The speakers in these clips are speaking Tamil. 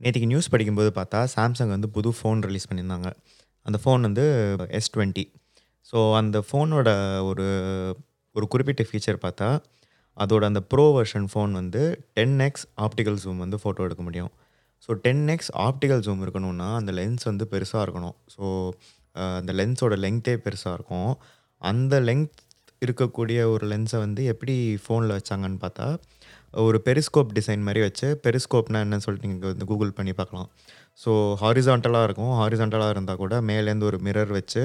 நேற்றுக்கு நியூஸ் படிக்கும்போது பார்த்தா சாம்சங் வந்து புது ஃபோன் ரிலீஸ் பண்ணியிருந்தாங்க. அந்த ஃபோன் வந்து எஸ் டுவெண்ட்டி ஸோ அந்த ஃபோனோட ஒரு ஒரு குறிப்பிட்ட ஃபீச்சர் பார்த்தா அதோட அந்த ப்ரோ வெர்ஷன் ஃபோன் வந்து டென் எக்ஸ் ஆப்டிக்கல் ஜூம் வந்து ஃபோட்டோ எடுக்க முடியும். So ten X optical zoom இருக்கணும்னா அந்த லென்ஸ் வந்து பெருசாக இருக்கணும். ஸோ அந்த லென்ஸோட லெங்க்த்தே பெருசாக இருக்கும். அந்த லெங்க் இருக்கக்கூடிய ஒரு லென்ஸை வந்து எப்படி ஃபோனில் வச்சாங்கன்னு பார்த்தா ஒரு பெரிஸ்கோப் டிசைன் மாதிரி வச்சு பெரிஸ்கோப்னா என்னன்னு சொல்லிட்டு நீங்கள் வந்து கூகுள் பண்ணி பார்க்கலாம். ஸோ ஹாரிசான்டலாக இருக்கும். ஹாரிசான்டலாக இருந்தால் கூட மேலேருந்து ஒரு மிரர் வச்சு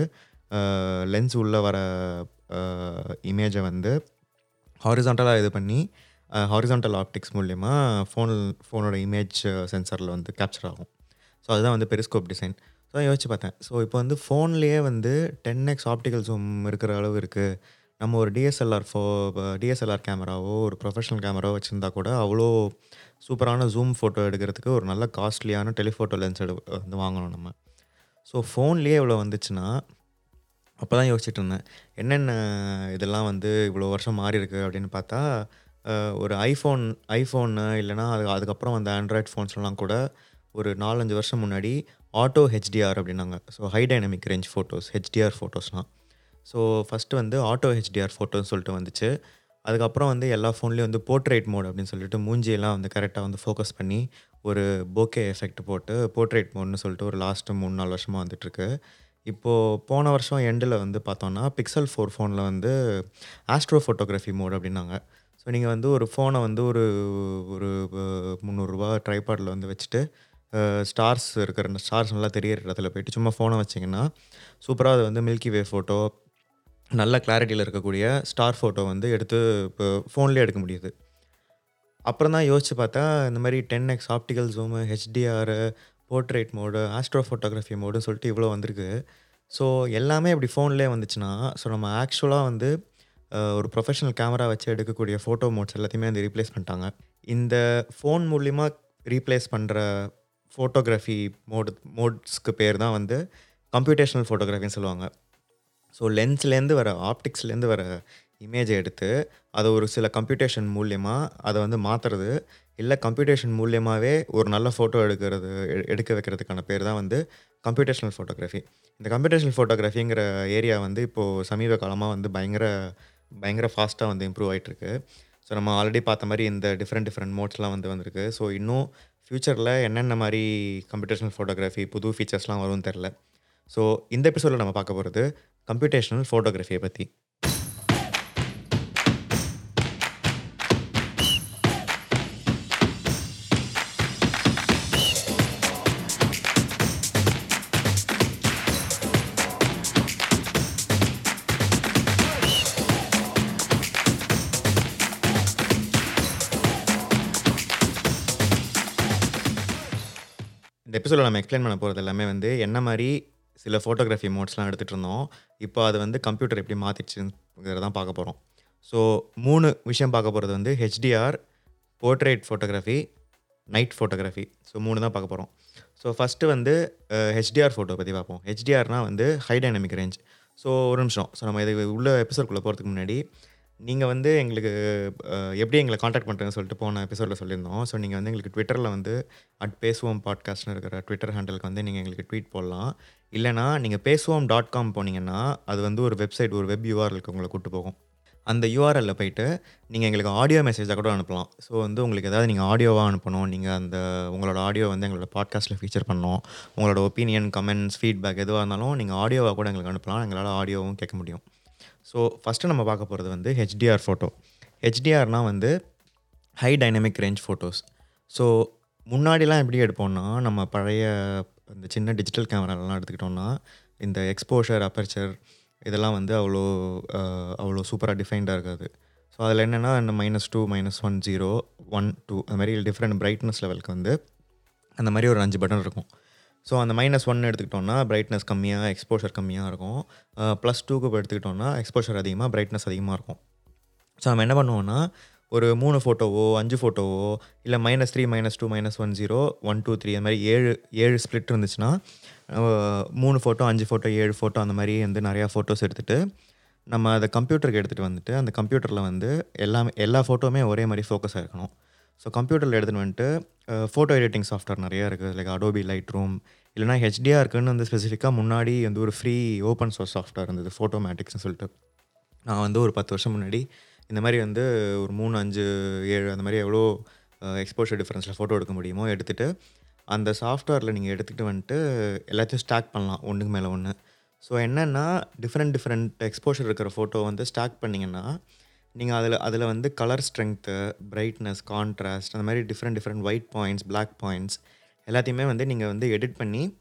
லென்ஸ் உள்ளே வர இமேஜை வந்து ஹாரிசான்டலாக இது பண்ணி ஹாரிசான்டல் ஆப்டிக்ஸ் மூலயமா ஃபோன் ஃபோனோட இமேஜ் சென்சரில் வந்து கேப்சர் ஆகும். ஸோ அதுதான் வந்து பெரிஸ்கோப் டிசைன். ஸோ யோசிச்சு பார்த்தேன். ஸோ இப்போ வந்து ஃபோன்லேயே வந்து டென் எக்ஸ் ஆப்டிக்கல் ஜூம் இருக்கிற அளவு இருக்குது நம்ம ஒரு டிஎஸ்எல்ஆர் ஃபோ டிஎஸ்எல்ஆர் கேமராவோ ஒரு ப்ரொஃபஷனல் கேமராவோ வச்சுருந்தா கூட அவ்வளோ சூப்பரான ஜூம் ஃபோட்டோ எடுக்கிறதுக்கு ஒரு நல்ல காஸ்ட்லியான டெலிஃபோட்டோ லென்ஸ் எடு வந்து வாங்கணும் நம்ம. ஸோ ஃபோன்லேயே இவ்வளோ வந்துச்சுன்னா அப்போ தான் யோசிச்சுட்டு இருந்தேன். என்னென்ன இதெல்லாம் வந்து இவ்வளோ வருஷம் மாறி இருக்கு அப்படின்னு பார்த்தா ஒரு ஐஃபோன் ஐஃபோனு இல்லைனா அது அதுக்கப்புறம் அந்த ஆண்ட்ராய்ட் ஃபோன்ஸ்லாம் கூட ஒரு நாலஞ்சு வருஷம் முன்னாடி ஆட்டோ ஹெச்டிஆர் அப்படின்னாங்க. So high dynamic range photos HDR ஃபோட்டோஸ்லாம் ஸோ ஃபஸ்ட்டு வந்து ஆட்டோ ஹெச்டிஆர் ஃபோட்டோன்னு சொல்லிட்டு வந்துச்சு. அதுக்கப்புறம் வந்து எல்லா ஃபோன்லேயும் வந்து போர்ட்ரேட் மோட் அப்படின்னு சொல்லிட்டு மூஞ்சியெல்லாம் வந்து கரெக்டாக வந்து ஃபோக்கஸ் பண்ணி ஒரு போக்கே எஃபெக்ட் போட்டு போர்ட்ரேட் மோட்னு சொல்லிட்டு ஒரு லாஸ்ட்டு மூணு நாலு வருஷமாக வந்துட்டுருக்கு. இப்போது போன வருஷம் எண்டில் வந்து பார்த்தோன்னா பிக்சல் ஃபோர் ஃபோனில் வந்து ஆஸ்ட்ரோ ஃபோட்டோகிராஃபி மோட் அப்படின்னாங்க. ஸோ நீங்கள் வந்து ஒரு ஃபோனை வந்து ஒரு ஒரு முந்நூறுரூவா ட்ரைபாடில் வந்து வச்சுட்டு ஸ்டார்ஸ் இருக்கிற ஸ்டார்ஸ் நல்லா தெரிகிற இடத்துல போயிட்டு சும்மா ஃபோனை வச்சிங்கன்னா சூப்பராக அது வந்து மில்கி வே ஃபோட்டோ நல்ல கிளாரிட்டியில் இருக்கக்கூடிய ஸ்டார் ஃபோட்டோ வந்து எடுத்து இப்போ ஃபோன்லேயே எடுக்க முடியுது. அப்புறம் தான் யோசித்து பார்த்தா இந்த மாதிரி ten X optical zoom HDR portrait mode astrophotography மோடுன்னு சொல்லிட்டு இவ்வளோ வந்திருக்கு. ஸோ எல்லாமே இப்படி ஃபோன்லேயே வந்துச்சுன்னா ஸோ நம்ம ஆக்சுவலாக வந்து ஒரு ப்ரொஃபஷனல் கேமரா வச்சு எடுக்கக்கூடிய ஃபோட்டோ மோட்ஸ் எல்லாத்தையுமே வந்து ரீப்ளேஸ் பண்ணிட்டாங்க. இந்த ஃபோன் மூலிமா ரீப்ளேஸ் பண்ணுற ஃபோட்டோகிராஃபி மோடு மோட்ஸ்க்கு பேர் தான் வந்து கம்ப்யூட்டேஷனல் ஃபோட்டோகிராஃபின்னு சொல்லுவாங்க. ஸோ லென்ஸ்லேருந்து வர ஆப்டிக்ஸ்லேருந்து வர இமேஜை எடுத்து அதை ஒரு சில கம்ப்யூட்டேஷன் மூலியமாக அதை வந்து மாற்றுறது இல்லை கம்ப்யூட்டேஷன் மூலியமாகவே ஒரு நல்ல ஃபோட்டோ எடுக்கிறது எடுக்க வைக்கிறதுக்கான பேர் தான் வந்து கம்ப்யூட்டேஷனல் ஃபோட்டோகிராஃபி இந்த கம்ப்யூட்டேஷனல் ஃபோட்டோகிராஃபிங்கிற ஏரியா வந்து இப்போது சமீப காலமாக வந்து பயங்கர பயங்கர ஃபாஸ்ட்டாக வந்து இம்ப்ரூவ் ஆகிட்டுருக்கு ஸோ நம்ம ஆல்ரெடி பார்த்த மாதிரி இந்த டிஃப்ரெண்ட் டிஃப்ரெண்ட் மோட்ஸ்லாம் வந்து வந்திருக்கு. ஸோ இன்னும் ஃப்யூச்சரில் என்னென்ன மாதிரி கம்ப்யூட்டேஷனல் ஃபோட்டோகிராஃபி புது ஃபீச்சர்ஸ்லாம் வரும்னு தெரில. ஸோ இந்த எபிசோடில் நம்ம பார்க்க போகிறது கம்ப்யூட்டேஷனல் ஃபோட்டோகிராஃபியை பற்றி இந்த எபிசோடில் நம்ம எக்ஸ்பிளைன் பண்ண போகிறது எல்லாமே வந்து என்ன மாதிரி சில ஃபோட்டோகிராஃபி மோட்ஸ்லாம் எடுத்துகிட்டு இருந்தோம் இப்போ அது வந்து கம்ப்யூட்டர் எப்படி மாற்றிடுச்சுங்கிறத தான் பார்க்க போகிறோம் ஸோ மூணு விஷயம் பார்க்க போகிறது வந்து HDR portrait photography night photography so மூணு தான் பார்க்க போகிறோம் ஸோ ஃபஸ்ட்டு வந்து ஹெச்டிஆர் ஃபோட்டோ பற்றி பார்ப்போம். ஹெச்டிஆர்னால் வந்து ஹை டைனமிக் ரேஞ்ச் ஸோ ஒரு நிமிஷம். ஸோ நம்ம இது உள்ள எபிசோட்குள்ளே போகிறதுக்கு முன்னாடி நீங்கள் வந்து எங்களுக்கு எப்படி எங்களை காண்டாக்ட் பண்ணுறேன்னு சொல்லிட்டு போன எபிசோடில் சொல்லியிருந்தோம். ஸோ நீங்கள் வந்து எங்களுக்கு ட்விட்டரில் வந்து அட் பேசுவோம் பாட்காஸ்ட்னு இருக்கிற ட்விட்டர் ஹேண்டலுக்கு வந்து நீங்கள் எங்களுக்கு ட்வீட் போடலாம். இல்லைனா நீங்கள் பேசுவோம் டாட் காம் போனீங்கன்னா அது வந்து ஒரு வெப்சைட் ஒரு வெப் யூஆர்எலுக்கு உங்களை கூட்டு போகும். அந்த யூஆர்எல்லில் போயிட்டு நீங்கள் எங்களுக்கு ஆடியோ மெசேஜாக கூட அனுப்பலாம். ஸோ வந்து உங்களுக்கு ஏதாவது நீங்கள் ஆடியோவாக அனுப்பணும். நீங்கள் அந்த உங்களோட ஆடியோ வந்து எங்களோட பாட்காஸ்ட்டில் ஃபீச்சர் பண்ணணும். உங்களோட ஒப்பீனியன் கமெண்ட்ஸ் ஃபீட்பேக் எதுவாக இருந்தாலும் நீங்கள் ஆடியோவாக கூட எங்களுக்கு அனுப்பலாம். எங்களால் ஆடியோவும் கேட்க முடியும். ஸோ ஃபஸ்ட்டு நம்ம பார்க்க போகிறது வந்து ஹெச்டிஆர் ஃபோட்டோ ஹெச்டிஆர்னால் வந்து high dynamic range photos so முன்னாடிலாம் எப்படி எடுப்போம்னா நம்ம பழைய இந்த சின்ன டிஜிட்டல் கேமராலாம் எடுத்துக்கிட்டோம்னா இந்த எக்ஸ்போஷர் அப்பர்ச்சர் இதெல்லாம் வந்து அவ்வளோ அவ்வளோ சூப்பராக டிஃபைன்டாக இருக்காது. ஸோ அதில் என்னென்னா இந்த minus two minus one zero one two அது மாதிரி டிஃப்ரெண்ட் பிரைட்னஸ் லெவலுக்கு வந்து அந்த மாதிரி ஒரு அஞ்சு பட்டன் இருக்கும். ஸோ அந்த மைனஸ் ஒன் எடுத்துக்கிட்டோம்னா பிரைட்னஸ் கம்மியாக எக்ஸ்போஷர் கம்மியாக இருக்கும். ப்ளஸ் டூக்கு எடுத்துக்கிட்டோம்னா எக்ஸ்போஷர் அதிகமாக பிரைட்னஸ் அதிகமாக இருக்கும். ஸோ நம்ம என்ன பண்ணுவோம்னா ஒரு மூணு ஃபோட்டோவோ அஞ்சு ஃபோட்டோவோ இல்லை minus three minus two minus one zero one two three அந்த மாதிரி ஏழு ஏழு ஸ்ப்ளிட் இருந்துச்சுன்னா மூணு ஃபோட்டோ அஞ்சு ஃபோட்டோ ஏழு ஃபோட்டோ அந்த மாதிரி வந்து நிறையா ஃபோட்டோஸ் எடுத்துகிட்டு நம்ம அதை கம்ப்யூட்டருக்கு எடுத்துகிட்டு வந்துட்டு அந்த கம்ப்யூட்டரில் வந்து எல்லாமே எல்லா ஃபோட்டோவுமே ஒரே மாதிரி ஃபோக்கஸாக இருக்கணும். ஸோ கம்ப்யூட்டரில் எடுத்துன்னு வந்துட்டு ஃபோட்டோ எடிட்டிங் சாஃப்ட்வேர் நிறையா இருக்குது. லைக் அடோபி லைட் ரூம் இல்லைனா ஹெச்டியாக இருக்குன்னு வந்து ஸ்பெசிஃபிக்காக முன்னாடி வந்து ஒரு ஃப்ரீ ஓப்பன் சோர்ஸ் சாஃப்ட்வேர் இருந்தது ஃபோட்டோமேட்டிக்ஸ்னு சொல்லிட்டு. நான் வந்து ஒரு பத்து வருஷம் முன்னாடி இந்த மாதிரி வந்து ஒரு மூணு அஞ்சு ஏழு அந்த மாதிரி எவ்வளோ எக்ஸ்போஷர் டிஃப்ரென்ஸில் ஃபோட்டோ எடுக்க முடியுமோ எடுத்துகிட்டு அந்த சாஃப்ட்வேரில் நீங்கள் எடுத்துகிட்டு வந்துட்டு எல்லாத்தையும் ஸ்டாக் பண்ணலாம் ஒன்றுக்கு மேலே ஒன்று ஸோ என்னென்னா டிஃப்ரெண்ட் டிஃப்ரெண்ட் எக்ஸ்போஷர் இருக்கிற ஃபோட்டோ வந்து ஸ்டாக் பண்ணிங்கன்னா நீங்கள் அதில் அதில் வந்து கலர் ஸ்ட்ரென்த்து பிரைட்னஸ் கான்ட்ராஸ்ட் அந்த மாதிரி different different white points black points எல்லாத்தையுமே வந்து நீங்கள் வந்து எடிட் பண்ணி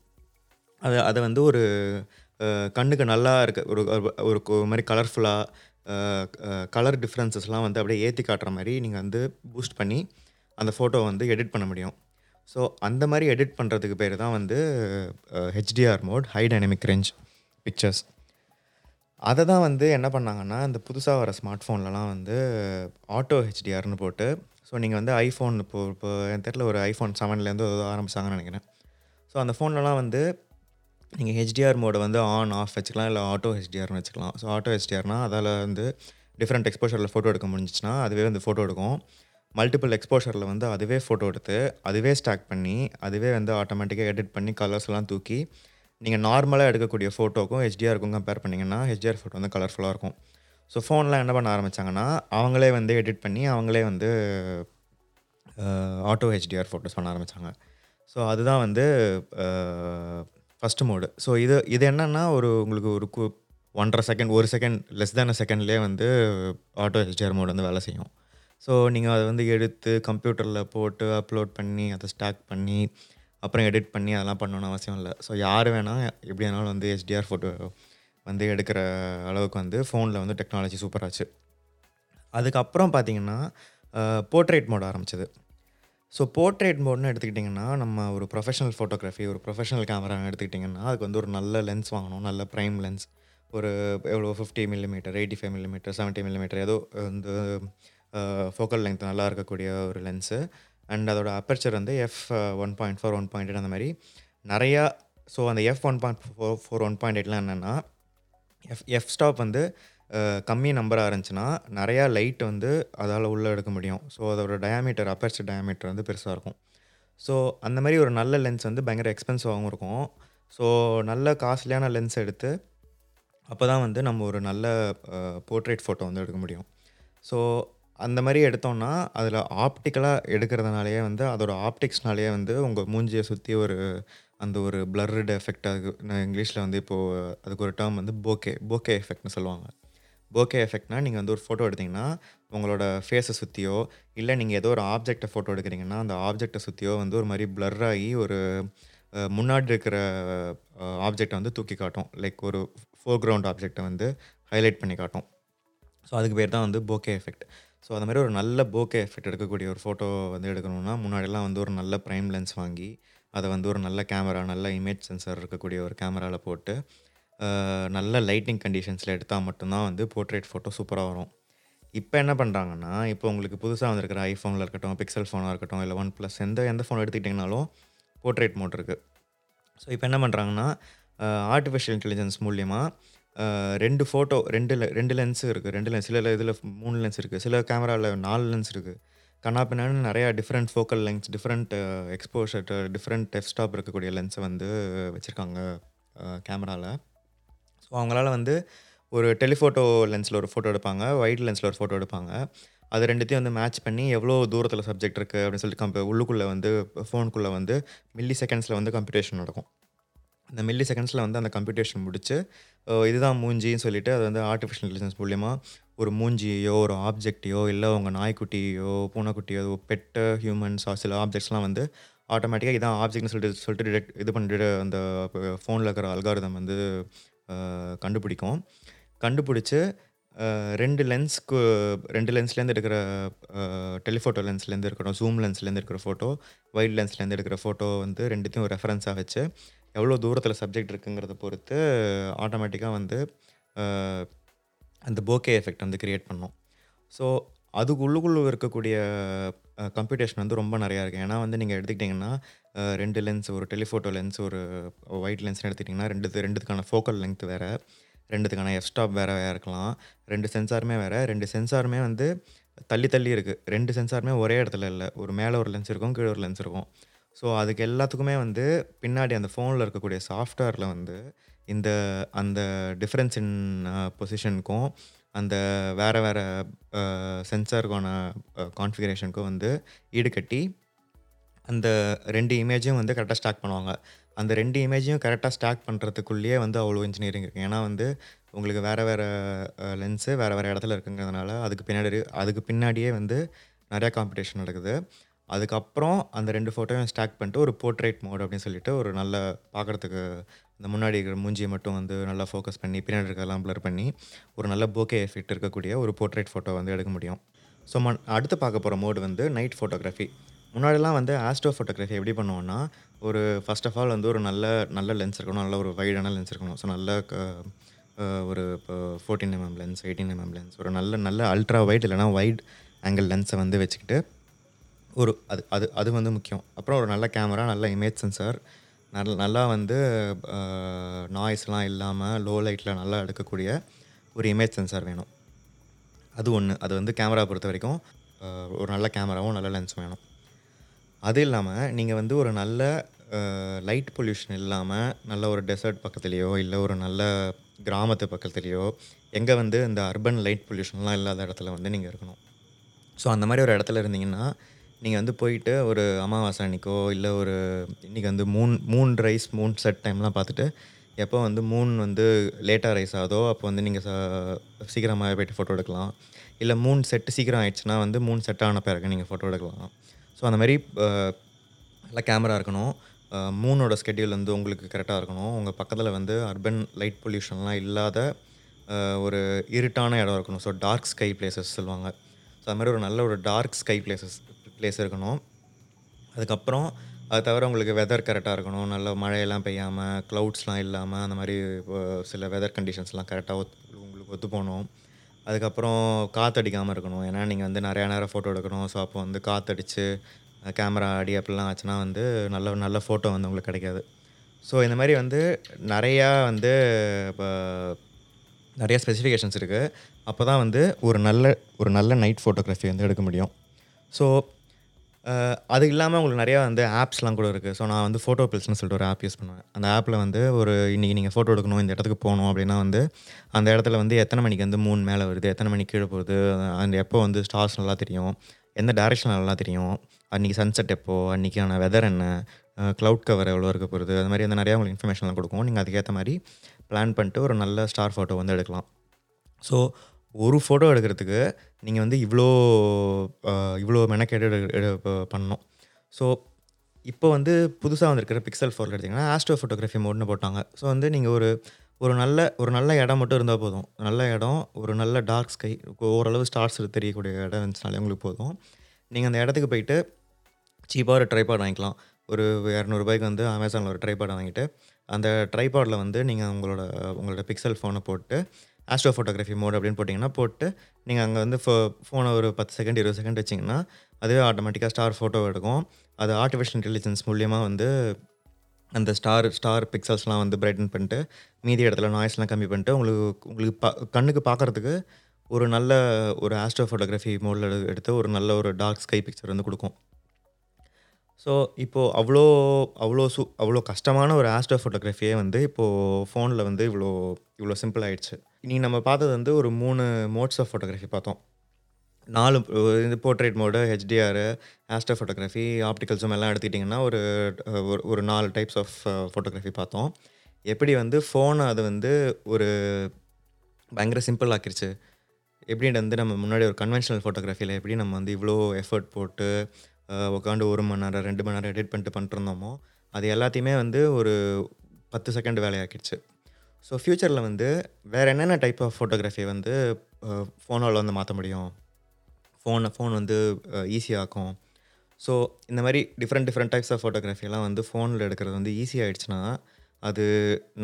அதை அதை வந்து ஒரு கண்ணுக்கு நல்லா இருக்க. ஒரு ஒரு- மாதிரி கலர்ஃபுல்லாக கலர் டிஃப்ரென்சஸ்லாம் வந்து அப்படியே ஏற்றி காட்டுற மாதிரி நீங்கள் வந்து பூஸ்ட் பண்ணி அந்த ஃபோட்டோவை வந்து எடிட் பண்ண முடியும். ஸோ அந்த மாதிரி எடிட் பண்ணுறதுக்கு பேர் தான் வந்து HDR mode high dynamic range pictures அதை தான் வந்து என்ன பண்ணாங்கன்னா இந்த புதுசாக வர ஸ்மார்ட் ஃபோன்லலாம் வந்து ஆட்டோ ஹெச்டிஆர்னு போட்டு ஸோ நீங்கள் வந்து ஐஃபோன் இப்போ இப்போ என் தெரியல ஒரு ஐஃபோன் செவன்லேருந்து ஆரம்பிச்சாங்கன்னு நினைக்கிறேன். ஸோ அந்த ஃபோன்லலாம் வந்து நீங்கள் ஹெச்டிஆர் மோடை வந்து ஆன் ஆஃப் வச்சுக்கலாம் இல்லை ஆட்டோ ஹெச்டிஆர்னு வச்சுக்கலாம். ஸோ ஆட்டோ ஹெச்டிஆர்னால் அதில் வந்து டிஃப்ரெண்ட் எக்ஸ்போஷரில் ஃபோட்டோ எடுக்க முடிஞ்சிச்சுன்னா அதுவே வந்து ஃபோட்டோ எடுக்கும். மல்டிபிள் எக்ஸ்போஷரில் வந்து அதுவே ஃபோட்டோ எடுத்து அதுவே ஸ்டாக் பண்ணி அதுவே வந்து ஆட்டோமேட்டிக்காக எடிட் பண்ணி கலர்ஸ்லாம் தூக்கி நீங்கள் நார்மலாக எடுக்கக்கூடிய ஃபோட்டோக்கும் ஹெச்டிஆருக்கும் கம்பேர் பண்ணிங்கன்னா ஹெச்டிஆர் ஃபோட்டோ வந்து கலர்ஃபுல்லாக இருக்கும். ஸோ ஃபோன்லாம் என்ன பண்ண ஆரம்பிச்சாங்கன்னா அவங்களே வந்து எடிட் பண்ணி அவங்களே வந்து ஆட்டோ ஹெச்டிஆர் ஃபோட்டோஸ் பண்ண ஆரம்பித்தாங்க ஸோ அதுதான் வந்து ஃபஸ்ட்டு மோடு ஸோ இது இது என்னென்னா ஒரு உங்களுக்கு ஒரு கு ஒன்றரை செகண்ட் ஒரு செகண்ட் லெஸ் தேன் செகண்ட்லேயே வந்து ஆட்டோ ஹெச்டிஆர் மோடு வந்து வேலை செய்யும். ஸோ நீங்கள் அதை வந்து எடுத்து கம்ப்யூட்டரில் போட்டு அப்லோட் பண்ணி அதை ஸ்டாக் பண்ணி அப்புறம் எடிட் பண்ணி அதெல்லாம் பண்ணணும்னு அவசியம் இல்லை. ஸோ யார் வேணால் எப்படி வேணாலும் வந்து ஹெச்டிஆர் ஃபோட்டோ வந்து எடுக்கிற அளவுக்கு வந்து ஃபோனில் வந்து டெக்னாலஜி சூப்பராச்சு அதுக்கப்புறம் பார்த்தீங்கன்னா போர்ட்ரேட் மோட் ஆரம்பிச்சது. ஸோ போர்ட்ரேட் மோட்னு எடுத்துக்கிட்டிங்கன்னா நம்ம ஒரு ப்ரொஃபஷனல் ஃபோட்டோகிராஃபி ஒரு ப்ரொஃபஷனல் கேமரா எடுத்துக்கிட்டிங்கன்னா அதுக்கு வந்து ஒரு நல்ல லென்ஸ் வாங்கணும். நல்ல ப்ரைம் லென்ஸ் ஒரு எவ்வளோ fifty millimetre eighty five millimetre seventy millimetre ஏதோ வந்து ஃபோக்கல் லென்த் நல்லா இருக்கக்கூடிய ஒரு லென்ஸு அண்ட் அதோட அப்பர்ச்சர் வந்து F one point four one point அந்த மாதிரி. நிறையா ஸோ அந்த F one point four four one point எயிட்லாம் என்னென்னா எஃப் எஃப் ஸ்டாப் வந்து uh, கம்மி நம்பராக இருந்துச்சுன்னா நிறையா லைட் வந்து அதால் உள்ளே எடுக்க முடியும். ஸோ அதோட டயாமீட்டர் அப்பர்ச்சர் டயாமீட்டர் வந்து பெருசாக இருக்கும். ஸோ அந்த மாதிரி ஒரு நல்ல லென்ஸ் வந்து பயங்கர எக்ஸ்பென்சிவாகவும் இருக்கும். ஸோ நல்ல காஸ்ட்லியான லென்ஸ் எடுத்து அப்போ தான் வந்து நம்ம ஒரு நல்ல uh, போர்ட்ரேட் ஃபோட்டோ வந்து எடுக்க முடியும். ஸோ அந்த மாதிரி எடுத்தோம்னா அதில் ஆப்டிக்கலாக எடுக்கிறதுனாலேயே வந்து அதோட ஆப்டிக்ஸ்னாலேயே வந்து உங்கள் மூஞ்சியை சுற்றி ஒரு அந்த ஒரு பிளர்டு எஃபெக்ட் அதுக்கு நான் இங்கிலீஷில் வந்து இப்போது அதுக்கு ஒரு டேர்ம் வந்து போக்கே போக்கே எஃபெக்ட்னு சொல்லுவாங்க. போக்கே எஃபெக்ட்னா நீங்கள் வந்து ஒரு ஃபோட்டோ எடுத்தீங்கன்னா உங்களோட ஃபேஸை சுற்றியோ இல்லை நீங்கள் ஏதோ ஒரு ஆப்ஜெக்டை ஃபோட்டோ எடுக்கிறீங்கன்னா அந்த ஆப்ஜெக்டை சுற்றியோ வந்து ஒரு மாதிரி பிளர்ராகி ஒரு முன்னாடி இருக்கிற ஆப்ஜெக்டை வந்து தூக்கி காட்டும். லைக் ஒரு ஃபோர்க்ரவுண்ட் ஆப்ஜெக்டை வந்து ஹைலைட் பண்ணி காட்டும். ஸோ அதுக்கு பேர் தான் வந்து போக்கே எஃபெக்ட் ஸோ அந்த மாதிரி ஒரு நல்ல போக்கே எஃபெக்ட் எடுக்கக்கூடிய ஒரு ஃபோட்டோ வந்து எடுக்கணும்னா முன்னாடிலாம் வந்து ஒரு நல்ல ப்ரைம் லென்ஸ் வாங்கி அதை வந்து ஒரு நல்ல கேமரா நல்ல இமேஜ் சென்சார் இருக்கக்கூடிய ஒரு கேமராவில் போட்டு நல்ல லைட்டிங் கண்டிஷன்ஸில் எடுத்தால் மட்டும்தான் வந்து போர்ட்ரேட் ஃபோட்டோ சூப்பராக வரும். இப்போ என்ன பண்ணுறாங்கன்னா இப்போ உங்களுக்கு புதுசாக வந்திருக்கிற ஐஃபோனில் இருக்கட்டும் பிக்சல் ஃபோனாக இருக்கட்டும் இல்லை ஒன் ப்ளஸ் எந்த எந்த ஃபோன் எடுத்துக்கிட்டிங்கனாலும் போர்ட்ரேட் மோட் இருக்குது ஸோ இப்போ என்ன பண்ணுறாங்கன்னா ஆர்டிஃபிஷியல் இன்டெலிஜென்ஸ் மூலியமாக ரெண்டு ஃபோட்டோ ரெண்டு ல ரெண்டு லென்ஸ் இருக்குது ரெண்டு லென்ஸ் சில இதில் மூணு லென்ஸ் இருக்குது சில கேமராவில் நாலு லென்ஸ் இருக்குது கண்ணாப்பின்னு நிறையா different focal lens different exposure different f stop இருக்கக்கூடிய லென்ஸை வந்து வச்சுருக்காங்க கேமராவில் ஸோ அவங்களால வந்து ஒரு டெலிஃபோட்டோ லென்ஸில் ஒரு ஃபோட்டோ எடுப்பாங்க வைட் லென்ஸில் ஒரு ஃபோட்டோ எடுப்பாங்க. அது ரெண்டுத்தையும் வந்து மேட்ச் பண்ணி எவ்வளோ தூரத்தில் சப்ஜெக்ட் இருக்குது அப்படின்னு சொல்லிட்டு கம்ப உள்ளுக்குள்ளே வந்து ஃபோனுக்குள்ளே வந்து மில்லி செகண்ட்ஸில் வந்து கம்ப்யூட்டேஷன் நடக்கும். இந்த மில்லி செகண்ட்ஸில் வந்து அந்த கம்ப்யூட்டேஷன் முடிச்சு இதுதான் மூஞ்சின்னு சொல்லிட்டு அது வந்து ஆர்டிஃபிஷியல் இன்டெலிஜென்ஸ் மூலியமாக ஒரு மூஞ்சியோ ஒரு ஆப்ஜெக்டையோ இல்லை உங்கள் நாய்க்குட்டியோ பூனைக்குட்டியோ பெட்டு ஹியூமன்ஸ் சில ஆப்ஜெக்ட்ஸ்லாம் வந்து ஆட்டோமேட்டிக்காக இதான் ஆப்ஜெக்ட்னு சொல்லிட்டு சொல்லிட்டு டிடெக்ட் இது பண்ணிட்டு அந்த ஃபோனில் இருக்கிற அல்காரிதம் வந்து கண்டுபிடிக்கும். கண்டுபிடிச்சி ரெண்டு லென்ஸ்க்கு ரெண்டு லென்ஸ்லேருந்து எடுக்கிற டெலிஃபோட்டோ லென்ஸ்லேருந்து இருக்கட்டும் ஜூம் லென்ஸ்லேருந்து இருக்கிற ஃபோட்டோ வைட் லென்ஸ்லேருந்து எடுக்கிற ஃபோட்டோ வந்து ரெண்டுத்தையும் ரெஃபரன்ஸாக வச்சு எவ்வளோ தூரத்தில் சப்ஜெக்ட் இருக்குங்கிறத பொறுத்து ஆட்டோமேட்டிக்காக வந்து அந்த போக்கே எஃபெக்ட் வந்து கிரியேட் பண்ணோம். ஸோ அதுக்கு உள்ளுக்குள்ளே இருக்கக்கூடிய கம்ப்யூட்டேஷன் வந்து ரொம்ப நிறையா இருக்குது ஏன்னா வந்து நீங்கள் எடுத்துக்கிட்டிங்கன்னா ரெண்டு லென்ஸ் ஒரு டெலிஃபோட்டோ லென்ஸ் ஒரு ஒயிட் லென்ஸ்னு எடுத்துக்கிட்டிங்கன்னா ரெண்டு ரெண்டுத்துக்கான ஃபோக்கல் லென்த் வேறு. ரெண்டுத்துக்கான எஃப் ஸ்டாப் வேறு வேறு இருக்கலாம். ரெண்டு சென்சாருமே வேறு. ரெண்டு சென்சாருமே வந்து தள்ளி தள்ளி இருக்குது ரெண்டு சென்சாருமே ஒரே இடத்துல இல்லை. ஒரு மேலே ஒரு லென்ஸ் இருக்கும் கீழே ஒரு லென்ஸ் இருக்கும். ஸோ அதுக்கு எல்லாத்துக்குமே வந்து பின்னாடி அந்த ஃபோனில் இருக்கக்கூடிய சாஃப்ட்வேரில் வந்து இந்த அந்த டிஃப்ரென்ஸ் இன் பொசிஷனுக்கும் அந்த வேறு வேறு சென்சாருக்கான கான்ஃபிகரேஷனுக்கும் வந்து ஈடுகட்டி அந்த ரெண்டு இமேஜையும் வந்து கரெக்டாக ஸ்டாக் பண்ணுவாங்க. அந்த ரெண்டு இமேஜையும் கரெக்டாக ஸ்டாக் பண்ணுறதுக்குள்ளேயே வந்து அவ்வளோ இன்ஜினியரிங் இருக்குது ஏன்னா வந்து உங்களுக்கு வேறு வேறு லென்ஸு வேறு வேறு இடத்துல இருக்குங்கிறதுனால அதுக்கு பின்னாடி அதுக்கு பின்னாடியே வந்து நிறையா காம்படிஷன் நடக்குது. அதுக்கப்புறம் அந்த ரெண்டு ஃபோட்டோவையும் ஸ்டாக் பண்ணிட்டு ஒரு போர்ட்ரேட் மோட் அப்படின்னு சொல்லிட்டு ஒரு நல்ல பார்க்குறதுக்கு அந்த முன்னாடி இருக்கிற மூஞ்சியை மட்டும் வந்து நல்லா ஃபோக்கஸ் பண்ணி பின்னாடி இருக்கிறதெல்லாம் ப்ளர் பண்ணி ஒரு நல்ல போக்கே எஃபெக்ட் இருக்கக்கூடிய ஒரு போர்ட்ரேட் ஃபோட்டோ வந்து எடுக்க முடியும். ஸோ ம அடுத்து பார்க்க போகிற மோடு வந்து நைட் ஃபோட்டோகிராஃபி முன்னாடிலாம் வந்து ஆஸ்ட்ரோ ஃபோட்டோகிராஃபி எப்படி பண்ணுவோன்னா ஒரு ஃபர்ஸ்ட் ஆஃப் ஆல் வந்து ஒரு நல்ல நல்ல லென்ஸ் இருக்கணும் நல்ல ஒரு வைடான லென்ஸ் இருக்கணும். ஸோ நல்ல க- ஒரு இப்போ fourteen mm lens eighteen mm lens ஒரு நல்ல நல்ல அல்ட்ரா வைட் இல்லைனா வைட் ஆங்கிள் லென்ஸை வந்து வச்சுக்கிட்டு ஒரு அது அது அது வந்து முக்கியம். அப்புறம் ஒரு நல்ல கேமரா நல்ல இமேஜ் சென்சார் நல்ல நல்லா வந்து நாய்ஸ்லாம் இல்லாமல் லோ லைட்டில் நல்லா எடுக்கக்கூடிய ஒரு இமேஜ் சென்சார் வேணும். அது ஒன்று அது வந்து கேமரா பொறுத்த வரைக்கும் ஒரு நல்ல கேமராவும் நல்ல லென்ஸும் வேணும். அது இல்லாமல் நீங்கள் வந்து ஒரு நல்ல லைட் பொல்யூஷன் இல்லாமல் நல்ல ஒரு டெசர்ட் பக்கத்துலேயோ இல்லை ஒரு நல்ல கிராமத்து பக்கத்துலேயோ எங்கே வந்து இந்த அர்பன் லைட் பொல்யூஷன்லாம் இல்லாத இடத்துல வந்து நீங்கள் இருக்கணும். ஸோ அந்த மாதிரி ஒரு இடத்துல இருந்தீங்கன்னா நீங்கள் வந்து போயிட்டு ஒரு அமாவாசை அன்னைக்கோ இல்லை ஒரு இன்றைக்கி வந்து moon moon rise moon set டைம்லாம் பார்த்துட்டு எப்போ வந்து மூன் வந்து லேட்டாக ரைஸ் ஆகுதோ அப்போ வந்து நீங்கள் சீக்கிரமாக போய்ட்டு ஃபோட்டோ எடுக்கலாம். இல்லை மூணு செட்டு சீக்கிரம் ஆயிடுச்சுன்னா வந்து மூணு செட் ஆன பிறகு நீங்கள் ஃபோட்டோ எடுக்கலாம். ஸோ அந்த மாதிரி நல்ல கேமரா இருக்கணும். மூனோட ஸ்கெட்யூல் வந்து உங்களுக்கு கரெக்டாக இருக்கணும். உங்கள் பக்கத்தில் வந்து அர்பன் லைட் பொல்யூஷன்லாம் இல்லாத ஒரு இருட்டான இடம் இருக்கணும். ஸோ டார்க் ஸ்கை பிளேசஸ் சொல்லுவாங்க. ஸோ அது மாதிரி ஒரு நல்ல ஒரு டார்க் ஸ்கை பிளேசஸ் பிளேஸ் இருக்கணும். அதுக்கப்புறம் அது தவிர உங்களுக்கு வெதர் கரெக்டாக இருக்கணும். நல்ல மழையெல்லாம் பெய்யாமல் க்ளவுட்ஸ்லாம் இல்லாமல் அந்த மாதிரி சில வெதர் கண்டிஷன்ஸ்லாம் கரெக்டாக ஒத்து உங்களுக்கு ஒத்து போகணும். அதுக்கப்புறம் காற்றடிக்காமல் இருக்கணும். ஏன்னா நீங்கள் வந்து நிறையா நேரம் ஃபோட்டோ எடுக்கணும். ஸோ அப்போ வந்து காற்றடிச்சு கேமரா அடி அப்படிலாம் ஆச்சுன்னா வந்து நல்ல நல்ல ஃபோட்டோ வந்து உங்களுக்கு கிடைக்காது. ஸோ இந்த மாதிரி வந்து நிறையா வந்து இப்போ நிறையா ஸ்பெசிஃபிகேஷன்ஸ் இருக்குது அப்போ தான் வந்து ஒரு நல்ல ஒரு நல்ல நைட் ஃபோட்டோகிராஃபி வந்து எடுக்க முடியும். ஸோ அது இல்லாமல் உங்களுக்கு நிறையா வந்து ஆப்ஸ்லாம் கூட இருக்குது ஸோ நான் வந்து ஃபோட்டோ பில்ஸ்னு சொல்லிட்டு ஒரு ஆப் யூஸ் பண்ணுவேன். அந்த ஆப்பில் வந்து ஒரு இன்றைக்கி நீங்கள் ஃபோட்டோ எடுக்கணும் இந்த இடத்துக்கு போகணும் அப்படின்னா வந்து அந்த இடத்துல வந்து எத்தனை மணிக்கு வந்து மூணு மேலே வருது எத்தனை மணிக்கு கீழே போகுது அந்த எப்போ வந்து ஸ்டார்ஸ் நல்லா தெரியும் எந்த டேரெக்ஷன் நல்லா தெரியும் அன்றைக்கி சன்செட் எப்போ அன்றைக்கான வெதர் என்ன க்ளவுட் கவர் எவ்வளோ இருக்க போகிறது அது மாதிரி அந்த நிறையா உங்களுக்கு இன்ஃபர்மேஷன்லாம் கொடுக்கும். நீங்கள் அதுக்கேற்ற மாதிரி பிளான் பண்ணிட்டு ஒரு நல்ல ஸ்டார் ஃபோட்டோ வந்து எடுக்கலாம். ஸோ ஒரு ஃபோட்டோ எடுக்கிறதுக்கு நீங்கள் வந்து இவ்வளோ இவ்வளோ மெனக்கேடு எடு- பண்ணணும். ஸோ இப்போ வந்து புதுசாக வந்திருக்கிற பிக்சல் ஃபோர் எடுத்திங்கன்னா ஆஸ்ட்ரோ ஃபோட்டோகிராஃபி மோட்னு போட்டாங்க. ஸோ வந்து நீங்கள் ஒரு ஒரு நல்ல ஒரு நல்ல இடம் மட்டும் இருந்தால் போதும். நல்ல இடம் ஒரு நல்ல டார்க் ஸ்கை ஓரளவு ஸ்டார்ஸ் தெரியக்கூடிய இடம் இருந்துச்சுனாலே உங்களுக்கு போதும். நீங்கள் அந்த இடத்துக்கு போயிட்டு சீப்பாக ஒரு ட்ரைபாட் வாங்கிக்கலாம். ஒரு இரநூறுபாய்க்கு வந்து அமேசானில் ஒரு ட்ரைபாட் வாங்கிட்டு அந்த ட்ரைபாடில் வந்து நீங்கள் உங்களோட உங்களோட பிக்சல் ஃபோனை போட்டு ஆஸ்ட்ரோ ஃபோட்டோகிராஃபி மோட் அப்படின்னு போட்டிங்கன்னா போட்டு நீங்கள் அங்கே வந்து ஃபோ ஃபோனை ஒரு பத்து செகண்ட் இருபது செகண்ட் வச்சிங்கன்னா அதுவே ஆட்டோமேட்டிக்காக ஸ்டார் ஃபோட்டோ எடுக்கும். அது ஆர்டிஃபிஷியல் இன்டெலிஜென்ஸ் மூலியமாக வந்து அந்த ஸ்டார் ஸ்டார் பிக்சல்ஸ்லாம் வந்து பிரைட்டன் பண்ணிட்டு மீதி இடத்துல நாய்ஸ்லாம் கம்மி பண்ணிட்டு உங்களுக்கு உங்களுக்கு பா கண்ணுக்கு பார்க்குறதுக்கு ஒரு நல்ல ஒரு ஆஸ்ட்ரோ ஃபோட்டோகிராஃபி மோடில் எடுத்து ஒரு நல்ல ஒரு டார்க் ஸ்கை பிக்சர் வந்து கொடுக்கும். ஸோ இப்போது அவ்வளோ அவ்வளோ சு அவ்வளோ கஷ்டமான ஒரு ஆஸ்ட்ரோ ஃபோட்டோகிராஃபியே வந்து இப்போது ஃபோனில் வந்து இவ்வளோ இவ்வளோ சிம்பிள் ஆகிடுச்சு இனி நம்ம பார்த்தது வந்து ஒரு மூணு மோட்ஸ் ஆஃப் ஃபோட்டோகிராஃபி பார்த்தோம். நாலு இந்த portrait mode HDR astrophotography ஆப்டிக்கல்ஸும் எல்லாம் எடுத்துக்கிட்டிங்கன்னா ஒரு ஒரு ஒரு நாலு டைப்ஸ் ஆஃப் ஃபோட்டோகிராஃபி பார்த்தோம். எப்படி வந்து ஃபோனை அது வந்து ஒரு பயங்கர சிம்பிள் ஆக்கிருச்சு? எப்படி வந்து நம்ம முன்னாடி ஒரு கன்வென்ஷனல் ஃபோட்டோகிராஃபியில் எப்படி நம்ம வந்து இவ்வளோ எஃபர்ட் போட்டு உட்காந்து ஒரு மணி நேரம் ரெண்டு மணி நேரம் எடிட் பண்ணிட்டு பண்ணிட்டு இருந்தோமோ அது எல்லாத்தையுமே வந்து ஒரு பத்து செகண்ட் வேலையாக்கிடுச்சு ஸோ ஃப்யூச்சரில் வந்து வேறு என்னென்ன டைப் ஆஃப் ஃபோட்டோகிராஃபி வந்து ஃபோனால் வந்து மாற்ற முடியும்? ஃபோனை ஃபோன் வந்து ஈஸியாகும் ஸோ இந்த மாதிரி டிஃப்ரெண்ட் டிஃப்ரெண்ட் டைப்ஸ் ஆஃப் ஃபோட்டோகிராஃபிலாம் வந்து ஃபோனில் எடுக்கிறது வந்து ஈஸியாகிடுச்சுன்னா அது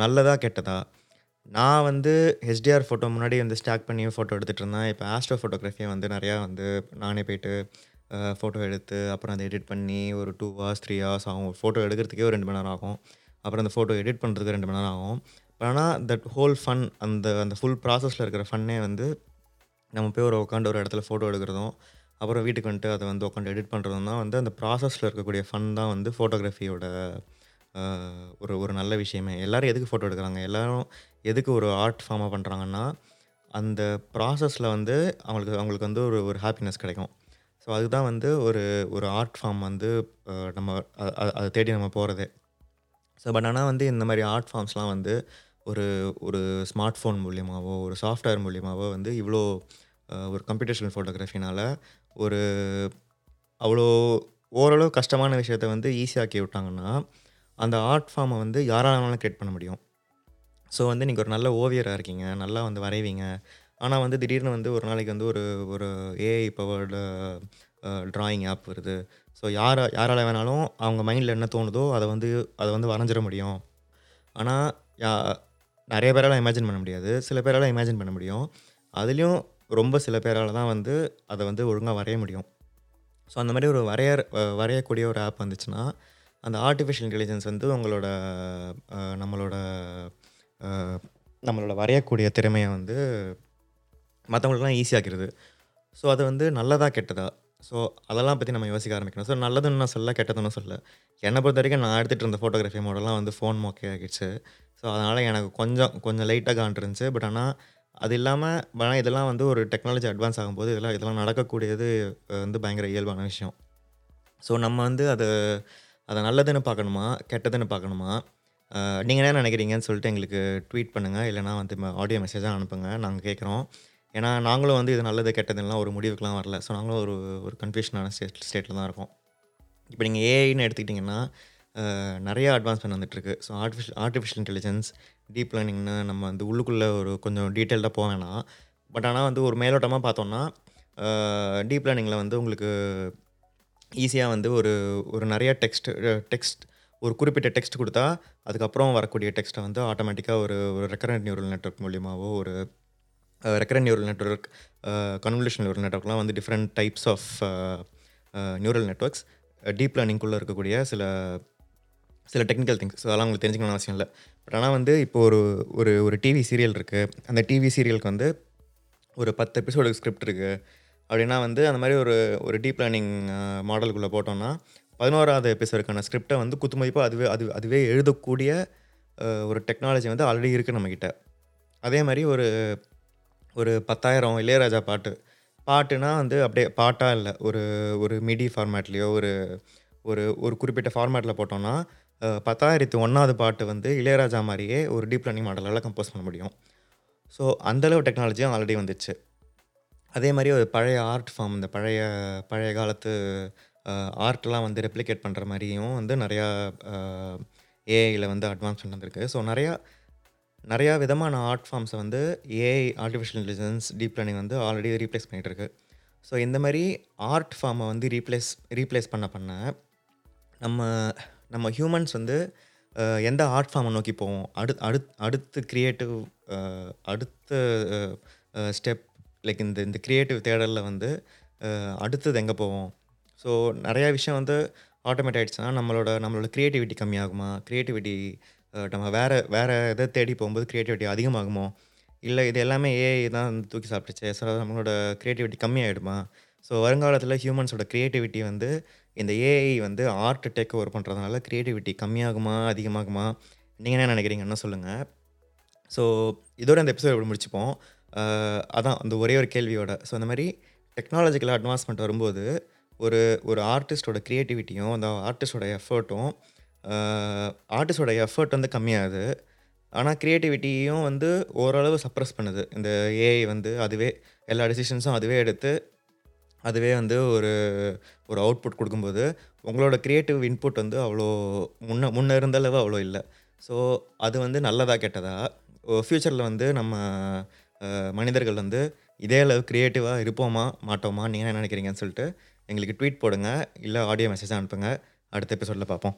நல்லதாக கெட்டதா? நான் வந்து ஹெச்டிஆர் ஃபோட்டோ முன்னாடி வந்து ஸ்டாக் பண்ணி ஃபோட்டோ எடுத்துகிட்டு இருந்தேன். இப்போ ஆஸ்ட்ரோ ஃபோட்டோகிராஃபியை வந்து நிறையா வந்து நானே போயிட்டு ஃபோட்டோ எடுத்து அப்புறம் அதை எடிட் பண்ணி ஒரு டூ ஹவர்ஸ் த்ரீ ஹவர்ஸ் ஆகும். ஃபோட்டோ எடுக்கிறதுக்கே ஒரு ரெண்டு மணி நேரம் ஆகும். அப்புறம் அந்த ஃபோட்டோ எடிட் பண்ணுறதுக்கு ரெண்டு மணி நேரம் ஆகும். ஆனால் தட் ஹோல் ஃபன் அந்த அந்த ஃபுல் ப்ராசஸில் இருக்கிற ஃபன்னே வந்து நம்ம போய் ஒரு உட்காந்து ஒரு இடத்துல ஃபோட்டோ எடுக்கிறதும் அப்புறம் வீட்டுக்கு வந்துட்டு அதை வந்து உட்காந்து எடிட் பண்ணுறதும் தான் வந்து அந்த ப்ராசஸில் இருக்கக்கூடிய ஃபன் தான் வந்து ஃபோட்டோகிராஃபியோட ஒரு ஒரு நல்ல விஷயமே. எல்லோரும் எதுக்கு ஃபோட்டோ எடுக்கிறாங்க? எல்லோரும் எதுக்கு ஒரு ஆர்ட் ஃபார்மாக பண்ணுறாங்கன்னா அந்த ப்ராசஸில் வந்து அவங்களுக்கு அவங்களுக்கு வந்து ஒரு ஒரு ஹாப்பினஸ் கிடைக்கும். ஸோ அதுதான் வந்து ஒரு ஒரு ஆர்ட் ஃபார்ம் வந்து நம்ம அதை தேடி நம்ம போகிறதே ஸோ பட் ஆனால் வந்து இந்த மாதிரி ஆர்ட் ஃபார்ம்ஸ்லாம் வந்து ஒரு ஒரு ஸ்மார்ட் ஃபோன் மூலியமாகவோ ஒரு சாஃப்ட்வேர் மூலியமாகவோ வந்து இவ்வளோ ஒரு கம்ப்யூட்டேஷனல் ஃபோட்டோகிராஃபினால் ஒரு அவ்வளோ ஓரளவு கஷ்டமான விஷயத்த வந்து ஈஸியாக்கி விட்டாங்கன்னா அந்த ஆர்ட் ஃபார்மை வந்து யாராலும் கிரியேட் பண்ண முடியும். ஸோ வந்து நீங்கள் ஒரு நல்ல ஓவியராக இருக்கீங்க நல்லா வந்து வரைவீங்க. ஆனால் வந்து திடீர்னு வந்து ஒரு நாளைக்கு வந்து ஒரு ஒரு ஏஐ பவர்டு ட்ராயிங் ஆப் வருது. ஸோ யாரை யாரால் வேணாலும் அவங்க மைண்டில் என்ன தோணுதோ அதை வந்து அதை வந்து வரைஞ்சிட முடியும். ஆனால் யா நிறைய பேரால் இமேஜின் பண்ண முடியாது. சில பேரால் இமேஜின் பண்ண முடியும். அதுலேயும் ரொம்ப சில பேரால் தான் வந்து அதை வந்து ஒழுங்காக வரைய முடியும். ஸோ அந்த மாதிரி ஒரு வரைய வரையக்கூடிய ஒரு ஆப் வந்துச்சுன்னா அந்த ஆர்டிஃபிஷியல் இன்டெலிஜென்ஸ் வந்து உங்களோட நம்மளோட நம்மளோட வரையக்கூடிய திறமையை வந்து மற்றவங்களுக்குலாம் ஈஸியாகிறது ஸோ அது வந்து நல்லதா கெட்டதா? ஸோ அதெல்லாம் பற்றி நம்ம யோசிக்க ஆரம்பிக்கணும். ஸோ நல்லதுன்னு நான் சொல்ல கெட்டதுன்னு சொல்ல என்னை பொறுத்த வரைக்கும் நான் எடுத்துகிட்டு இருந்த ஃபோட்டோகிராஃபி மாடலாம் வந்து ஃபோன் மோக்கே ஆகிடுச்சு. ஸோ அதனால் எனக்கு கொஞ்சம் கொஞ்சம் லைட்டாக காண்டிருந்துச்சு. பட் ஆனால் அது இல்லாமல் ஆனால் இதெல்லாம் வந்து ஒரு டெக்னாலஜி அட்வான்ஸ் ஆகும்போது இதெல்லாம் இதெல்லாம் நடக்கக்கூடியது வந்து பயங்கர இயல்பான விஷயம். ஸோ நம்ம வந்து அதை அதை நல்லதுன்னு பார்க்கணுமா? கெட்டதுன்னு பார்க்கணுமா? நீங்கள் என்ன நினைக்கிறீங்கன்னு சொல்லிட்டு எங்களுக்கு ட்வீட் பண்ணுங்கள் இல்லைனா வந்து ஆடியோ மெசேஜாக அனுப்புங்க. நாங்கள் கேட்குறோம். ஏன்னா நாங்களும் வந்து இது நல்லது கெட்டதுலாம் ஒரு முடிவுக்குலாம் வரல. ஸோ நாங்களும் ஒரு ஒரு கன்ஃபியூஷனான ஸ்டேட் ஸ்டேட்டில் தான் இருக்கோம். இப்போ நீங்கள் ஏஐன்னு எடுத்துக்கிட்டிங்கன்னா நிறைய அட்வான்ஸ்மெண்ட் வந்துட்டுருக்கு. So artificial artificial intelligence deep லேர்னிங்னு நம்ம வந்து உள்ளுக்குள்ளே ஒரு கொஞ்சம் டீட்டெயில்டாக போக வேணாம். பட் ஆனால் வந்து ஒரு மேலோட்டமாக பார்த்தோம்னா டீப் லேர்னிங்கில் வந்து உங்களுக்கு ஈஸியாக வந்து ஒரு ஒரு நிறைய டெக்ஸ்ட் டெக்ஸ்ட் ஒரு குறிப்பிட்ட டெக்ஸ்ட் கொடுத்தா அதுக்கப்புறம் வரக்கூடிய டெக்ஸ்ட்டை வந்து ஆட்டோமேட்டிக்காக ஒரு ஒரு ரெக்கரண்ட் நியூரல் நெட்ஒர்க் மூலியமாகவோ ஒரு recurrent neural network convolution neural நெட்ஒர்க்லாம் வந்து different types of neural networks deep லேர்னிங்குள்ளே இருக்கக்கூடிய சில சில டெக்னிக்கல் திங்ஸ் ஸோ அதெல்லாம் உங்களுக்கு தெரிஞ்சுக்கணும்னு அவசியம் இல்லை. பட் ஆனால் வந்து இப்போ ஒரு ஒரு ஒரு டிவி சீரியல் இருக்குது அந்த டிவி சீரியலுக்கு வந்து ஒரு பத்து எபிசோடு ஸ்கிரிப்ட் இருக்குது அப்படின்னா வந்து அந்த மாதிரி ஒரு ஒரு டீப் லேர்னிங் மாடலுக்குள்ளே போட்டோம்னா பதினோராவது எபிசோடுக்கான ஸ்கிரிப்டை வந்து குத்துமதிப்பாக அதுவே அது அதுவே எழுதக்கூடிய ஒரு டெக்னாலஜி வந்து ஆல்ரெடி இருக்குது நம்மக்கிட்ட அதே மாதிரி ஒரு ஒரு பத்தாயிரம் இளையராஜா பாட்டு. பாட்டுனா வந்து அப்படியே பாட்டாக இல்லை. ஒரு ஒரு மிடி ஃபார்மேட்லேயோ ஒரு ஒரு ஒரு குறிப்பிட்ட ஃபார்மேட்டில் போட்டோம்னா பத்தாயிரத்தி ஒன்றாவது பாட்டு வந்து இளையராஜா மாதிரியே ஒரு டீப் லேர்னிங் மாடலால் கம்போஸ் பண்ண முடியும். ஸோ அந்தளவு டெக்னாலஜியும் ஆல்ரெடி வந்துச்சு. அதே மாதிரி ஒரு பழைய ஆர்ட் ஃபார்ம் இந்த பழைய பழைய காலத்து ஆர்ட்லாம் வந்து ரெப்ளிகேட் பண்ணுற மாதிரியும் வந்து நிறையா ஏஐயில் வந்து அட்வான்ஸ்மெண்ட் வந்திருக்கு. ஸோ நிறையா நிறையா விதமான ஆர்ட் ஃபார்ம்ஸை வந்து AI artificial intelligence deep learning வந்து ஆல்ரெடி ரீப்ளேஸ் பண்ணிகிட்டு இருக்கு ஸோ இந்த மாதிரி ஆர்ட் ஃபார்மை வந்து ரீப்ளேஸ் ரீப்ளேஸ் பண்ண பண்ண நம்ம நம்ம ஹியூமன்ஸ் வந்து எந்த ஆர்ட் ஃபார்மை நோக்கி போவோம்? அடு அடுத் அடுத்து க்ரியேட்டிவ் அடுத்த ஸ்டெப் லைக் இந்த இந்த க்ரியேட்டிவ் தேடலில் வந்து அடுத்தது எங்கே போவோம்? ஸோ நிறையா விஷயம் வந்து ஆட்டோமேட் ஆகிடுச்சுன்னா நம்மளோட நம்மளோட க்ரியேட்டிவிட்டி கம்மியாகுமா? க்ரியேட்டிவிட்டி நம்ம வேறு வேறு இதை தேடி போகும்போது க்ரியேட்டிவிட்டி அதிகமாகுமோ? இல்லை இது எல்லாமே ஏஐ தான் வந்து தூக்கி சாப்பிட்டுச்சு ஸோ நம்மளோட க்ரியேட்டிவிட்டி கம்மியாயிடுமா? ஸோ வருங்காலத்தில் ஹியூமன்ஸோட க்ரியேட்டிவிட்டி வந்து இந்த ஏஐ வந்து ஆர்ட் டேக் ஓவர் பண்ணுறதுனால க்ரியேட்டிவிட்டி கம்மியாகுமா அதிகமாகுமா? நீங்கள் என்ன நினைக்கிறீங்கன்னு சொல்லுங்கள் ஸோ இதோட அந்த எபிசோட் இப்படி முடிச்சுப்போம்? அதான் அந்த ஒரே ஒரு கேள்வியோட. ஸோ அந்த மாதிரி டெக்னாலஜிக்கல் அட்வான்ஸ்மெண்ட் வரும்போது ஒரு ஒரு ஆர்டிஸ்டோட க்ரியேட்டிவிட்டியும் அந்த ஆர்டிஸ்டோட எஃபர்ட்டும் ஆர்டிஸ்டோட எஃபர்ட் வந்து கம்மியாகுது. ஆனால் க்ரியேட்டிவிட்டியும் வந்து ஓரளவு சப்ரஸ் பண்ணுது. இந்த ஏஐ வந்து அதுவே எல்லா டெசிஷன்ஸும் அதுவே எடுத்து அதுவே வந்து ஒரு ஒரு அவுட்புட் கொடுக்கும்போது உங்களோட க்ரியேட்டிவ் இன்புட் வந்து அவ்வளோ முன்ன முன்ன இருந்த அளவு அவ்வளோ இல்லை. ஸோ அது வந்து நல்லதா கெட்டதா? ஃப்யூச்சரில் வந்து நம்ம மனிதர்கள் வந்து இதே அளவு க்ரியேட்டிவாக இருப்போமா மாட்டோமா நீங்கள் என்ன நினைக்கிறீங்கன்னு சொல்லிட்டு எங்களுக்கு ட்வீட் போடுங்க இல்லை ஆடியோ மெசேஜ் அனுப்புங்க. அடுத்த எபிசோடில் பார்ப்போம்